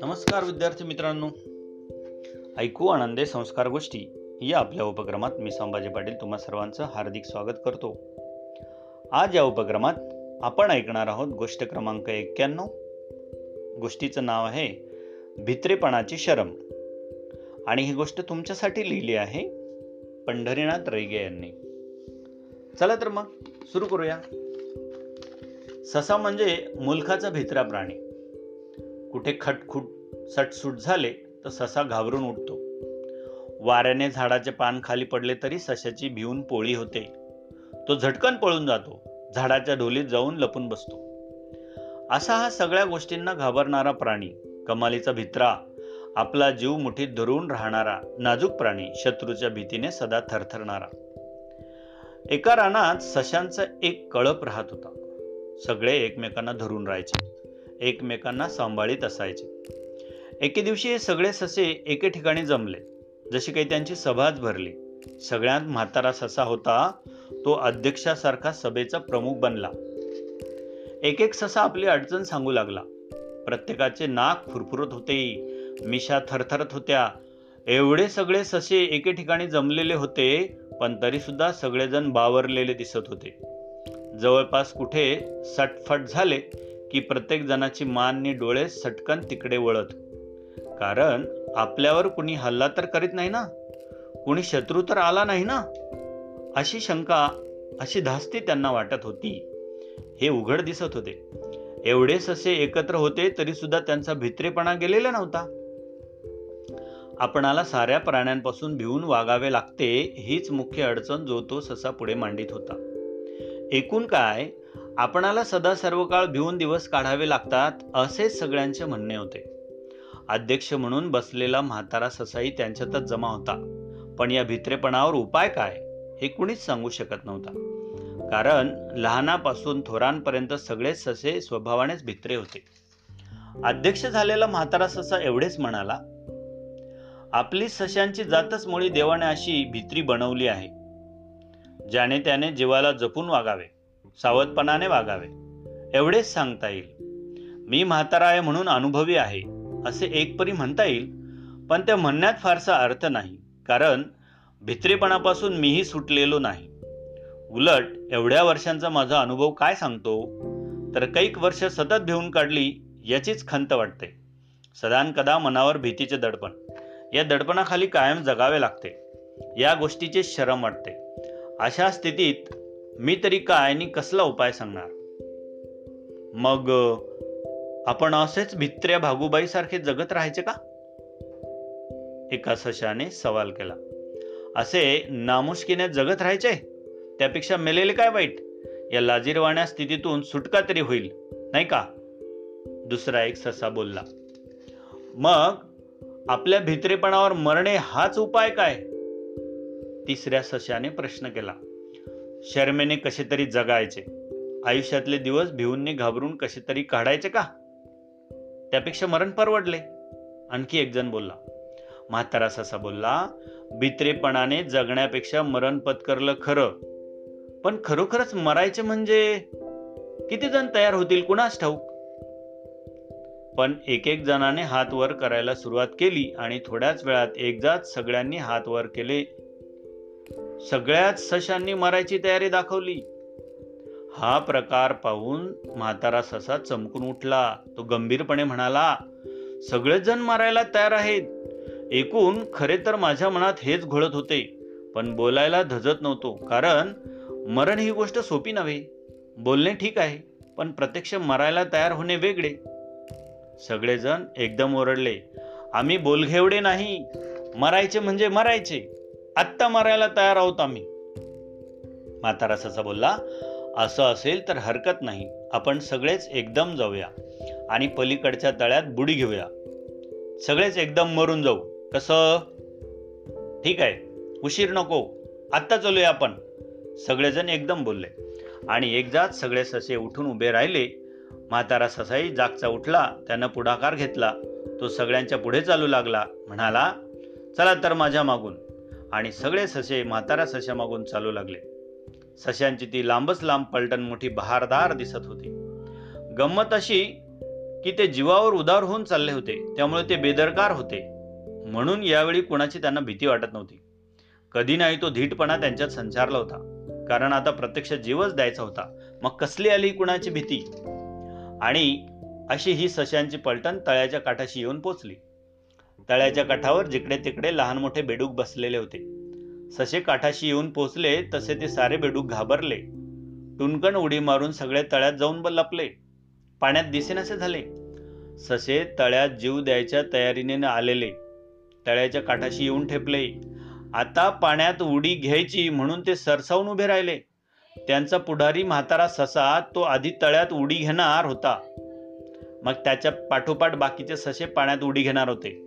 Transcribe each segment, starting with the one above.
नमस्कार विद्यार्थी मित्रांनो. ऐकू आनंदे संस्कार गोष्टी या आपल्या उपक्रमात मी संभाजी पाटील तुम्हा सर्वांचं हार्दिक स्वागत करतो. आज या उपक्रमात आपण ऐकणार आहोत गोष्ट क्रमांक एक्क्याण्णव. गोष्टीचं नाव आहे भित्रेपणाची शरम. आणि ही गोष्ट तुमच्यासाठी लिहिली आहे पंढरीनाथ रैगे यांनी. चला तर मग सुरू करूया. ससा म्हणजे मुलखाचा भित्रा प्राणी. कुठे खटखुट सटसूट झाले तर ससा घाबरून उठतो. वाऱ्याने झाडाचे पान खाली पडले तरी सशाची भिवून पोळी होते. तो झटकन पळून जातो. झाडाच्या ढोलीत जाऊन लपून बसतो. असा हा सगळ्या गोष्टींना घाबरणारा प्राणी कमालीचा भित्रा आपला जीव मुठीत धरून राहणारा नाजूक प्राणी शत्रूच्या भीतीने सदा थरथरणारा. एका रानात सशांचा एक कळप राहत होता. सगळे एकमेकांना धरून राहायचे. एकमेकांना सांभाळीत असायचे. एके दिवशी हे सगळे ससे एके ठिकाणी जमले. जशी काही त्यांची सभाच भरली. सगळ्यात म्हातारा ससा होता तो अध्यक्षासारखा सभेचा प्रमुख बनला. एक एक ससा आपली अडचण सांगू लागला. प्रत्येकाचे नाक फुरफुरत होते मिशा थरथरत होत्या एवढे सगळे ससे एके ठिकाणी जमलेले होते पण तरीसुद्धा सगळेजण बावरलेले दिसत होते. जवळपास कुठे सटफट झाले की प्रत्येक जणाची मान डोळे सटकन तिकडे वळत. कारण आपल्यावर कुणी हल्ला तर करीत नाही ना? कुणी शत्रू तर आला नाही ना? अशी शंका अशी धास्ती त्यांना वाटत होती. हे उघड दिसत होते. एवढे ससे एकत्र होते तरीसुद्धा त्यांचा भित्रेपणा गेलेला नव्हता. आपणाला साऱ्या प्राण्यांपासून भिवून वागावे लागते हीच मुख्य अडचण जो तो ससा पुढे मांडित होता. एकूण काय आपणाला सदा सर्व काळ भिवून दिवस काढावे लागतात असेच सगळ्यांचे म्हणणे होते. अध्यक्ष म्हणून बसलेला म्हातारा ससाई त्यांच्यातच जमा होता. पण या भित्रेपणावर उपाय काय हे कुणीच सांगू शकत नव्हता. कारण लहानापासून थोरांपर्यंत सगळेच ससे स्वभावानेच भित्रे होते. अध्यक्ष झालेला म्हातारा ससा एवढेच म्हणाला आपली सशांची जातच मुळी देवाने अशी भित्री बनवली आहे. ज्याने त्याने जीवाला जपून वागावे सावधपणाने वागावे. एवढेच सांगता येईल. मी म्हातारा आहे म्हणून अनुभवी आहे असे एकपरी म्हणता येईल पण त्या म्हणण्यात फारसा अर्थ नाही कारण भित्रेपणापासून मीही सुटलेलो नाही. उलट एवढ्या वर्षांचा माझा अनुभव काय सांगतो? तर कैक वर्ष सतत भिवून काढली याचीच खंत वाटते. सदानकदा मनावर भीतीचे दडपण. या दडपणाखाली कायम जगावे लागते. या गोष्टीचे शरम वाटते. अशा स्थितीत मी तरी काय आणि कसला उपाय सांगणार? मग आपण असेच भित्र्या भागूबाई सारखे जगत राहायचे का? एका सशाने सवाल केला. असे नामुष्कीने जगत राहायचे? त्यापेक्षा मेलेले काय वाईट? या लाजीरवाण्या स्थितीतून सुटका तरी होईल नाही का? दुसरा एक ससा बोलला. मग आपल्या भित्रेपणावर मरणे हाच उपाय काय? तिसऱ्या सशाने प्रश्न केला. शर्मेने कसे तरी जगायचे. आयुष्यातले दिवस भिवूनने घाबरून कसे तरी काढायचे का? त्यापेक्षा मरण परवडले. आणखी एक जण बोलला. म्हातारा ससा बोलला भित्रेपणाने जगण्यापेक्षा मरण पत्करलं खरं. पण खरोखरच मरायचे म्हणजे? किती जण तयार होतील कुणास ठाऊक? पण एक एक जणाने हात वर करायला सुरुवात केली आणि थोड्याच वेळात एकदाच सगळ्यांनी हात वर केले. सगळ्याच सशांनी मरायची तयारी दाखवली. हा प्रकार पाहून म्हातारा ससा चमकून उठला. तो गंभीरपणे म्हणाला सगळेच जण मारायला तयार आहेत. एकूण खरे तर माझ्या मनात हेच घोळत होते पण बोलायला धजत नव्हतो कारण मरण ही गोष्ट सोपी नव्हे. बोलणे ठीक आहे पण प्रत्यक्ष मरायला तयार होणे वेगळे. सगळेजण एकदम ओरडले आम्ही बोलघेवडे नाही मरायचे म्हणजे मरायचे आत्ता मरायला तयार आहोत आम्ही. म्हातारा ससा बोलला असं असेल तर हरकत नाही आपण सगळेच एकदम जाऊया आणि पलीकडच्या तळ्यात बुडी घेऊया. सगळेच एकदम मरून जाऊ. कसं? ठीक आहे उशीर नको आत्ता चलूया आपण. सगळेजण एकदम बोलले आणि एकदाच सगळे ससे उठून उभे राहिले म्हातारा ससाई जागचा उठला त्यानं पुढाकार घेतला. तो सगळ्यांच्या पुढे चालू लागला. म्हणाला चला तर माझ्या मागून. आणि सगळे ससे म्हातारा सशा मागून चालू लागले. सश्यांची ती लांबच लांब पलटण मोठी बहारदार दिसत होती. गंमत अशी की ते जीवावर उदार होऊन चालले होते. त्यामुळे ते बेदरकार होते. म्हणून यावेळी कुणाची त्यांना भीती वाटत नव्हती. कधी नाही तो धीटपणा त्यांच्यात संचारला होता. कारण आता प्रत्यक्ष जीवच द्यायचा होता. मग कसली आली कुणाची भीती? आणि अशी ही सशांची पलटण तळ्याच्या काठाशी येऊन पोचली. तळ्याच्या काठावर जिकडे तिकडे लहान मोठे बेडूक बसलेले होते. ससे काठाशी येऊन पोचले तसे ते सारे बेडूक घाबरले. टुनकण उडी मारून सगळे तळ्यात जाऊन लपले पाण्यात दिसेनासे झाले. ससे तळ्यात जीव द्यायच्या तयारीने आलेले. तळ्याच्या काठाशी येऊन ठेपले. आता पाण्यात उडी घ्यायची म्हणून ते सरसावून उभे राहिले. त्यांचा पुढारी म्हातारा ससा तो आधी तळ्यात उडी घेणार होता. मग त्याच्या पाठोपाठ बाकीचे ससे पाण्यात उडी घेणार होते.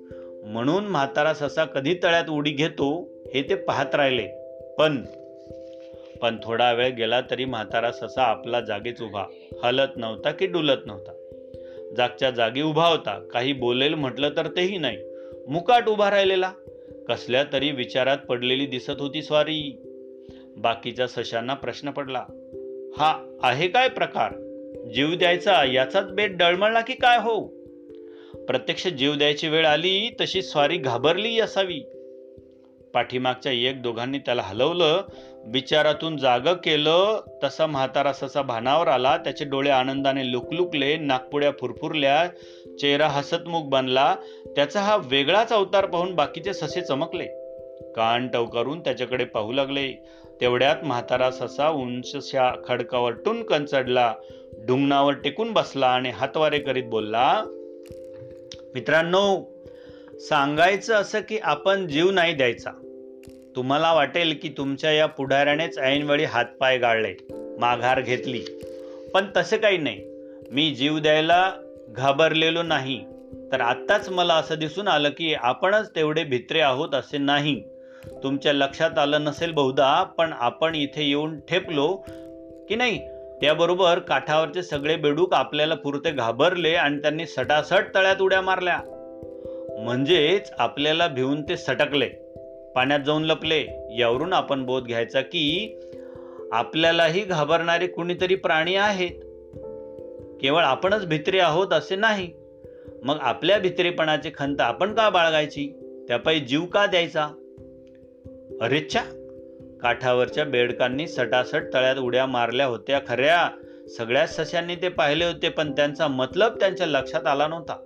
म्हणून म्हातारा ससा कधी तळ्यात उडी घेतो हे ते पाहत राहिले. पण पण थोडा वेळ गेला तरी म्हातारा ससा आपला जागेच उभा. हलत नव्हता की डुलत नव्हता. जागच्या जागी उभा होता. काही बोलेल म्हटलं तर तेही नाही. मुकाट उभा राहिलेला. कसल्या तरी विचारात पडलेली दिसत होती स्वारी. बाकीच्या सशांना प्रश्न पडला. हा आहे काय प्रकार? जीव द्यायचा याचाच बेट डळमळला की काय हो? प्रत्यक्ष जीव द्यायची वेळ आली तशी स्वारी घाबरली असावी. पाठीमागच्या एक दोघांनी त्याला हलवलं विचारातून जाग केलं तसा म्हातारा ससा भानावर आला त्याचे डोळे आनंदाने लुकलुकले नागपुड्या फुरफुरल्या चेहरा हसतमुख बनला त्याचा हा वेगळाच अवतार पाहून बाकीचे ससे चमकले. कान टवकारून त्याच्याकडे पाहू लागले. तेवढ्यात म्हातारा ससा उंचशा खडकावर टुनकन चढला. ढुंगणावर टेकून बसला आणि हातवारे करीत बोलला मित्रांनो सांगायचं असं की आपण जीव नाही द्यायचा. तुम्हाला वाटेल की तुमच्या या पुढाऱ्यानेच ऐनवेळी हातपाय गाळले माघार घेतली. पण तसं काही नाही. मी जीव द्यायला घाबरलेलो नाही. तर आत्ताच मला असं दिसून आलं की आपणच तेवढे भित्रे आहोत असे नाही. तुमच्या लक्षात आलं नसेल बहुधा पण आपण इथे येऊन ठेपलो की नाही? त्याबरोबर काठावरचे सगळे बेडूक आपल्याला पुरते घाबरले आणि त्यांनी सटासट तळ्यात उड्या मारल्या. म्हणजेच आपल्याला भिवून ते सटकले. पाण्यात जाऊन लपले. यावरून आपण बोध घ्यायचा की आपल्यालाही घाबरणारे कुणीतरी प्राणी आहेत. केवळ आपणच भित्रे आहोत असे नाही. मग आपल्या भित्रेपणाची खंत आपण का बाळगायची? त्यापायी जीव का द्यायचा? अरेच्छा काठावरच्या बेडकांनी सटासट तळ्यात उड्या मारल्या होत्या खऱ्या. सगळ्या सशांनी ते पाहिले होते पण त्यांचा मतलब त्यांच्या लक्षात आला नव्हता.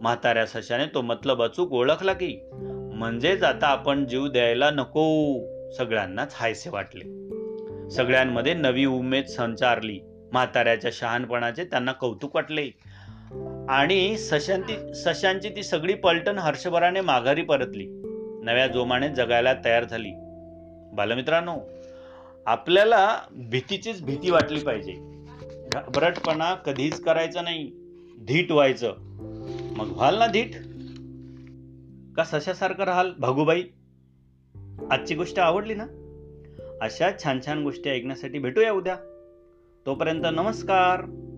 म्हाताऱ्या सशाने तो मतलब अचूक ओळखला की. म्हणजेच आता आपण जीव द्यायला नको. सगळ्यांनाच हायसे वाटले. सगळ्यांमध्ये नवी उमेद संचारली. म्हाताऱ्याच्या शहाणपणाचे त्यांना कौतुक वाटले. आणि सशांती सशांची ती सगळी पलटण हर्षभराने माघारी परतली. नव्या जोमाने जगायला तयार झाली. बालमित्रांनो आपल्याला भीतीचीच भीती वाटली पाहिजे. घबरटपणा कधीच करायचा नाही. धीट व्हायचं. मग व्हाल ना धीट? का सशासारखं राहाल भागूबाई? आजची गोष्ट आवडली ना? अशा छान छान गोष्टी ऐकण्यासाठी भेटूया उद्या. तोपर्यंत नमस्कार.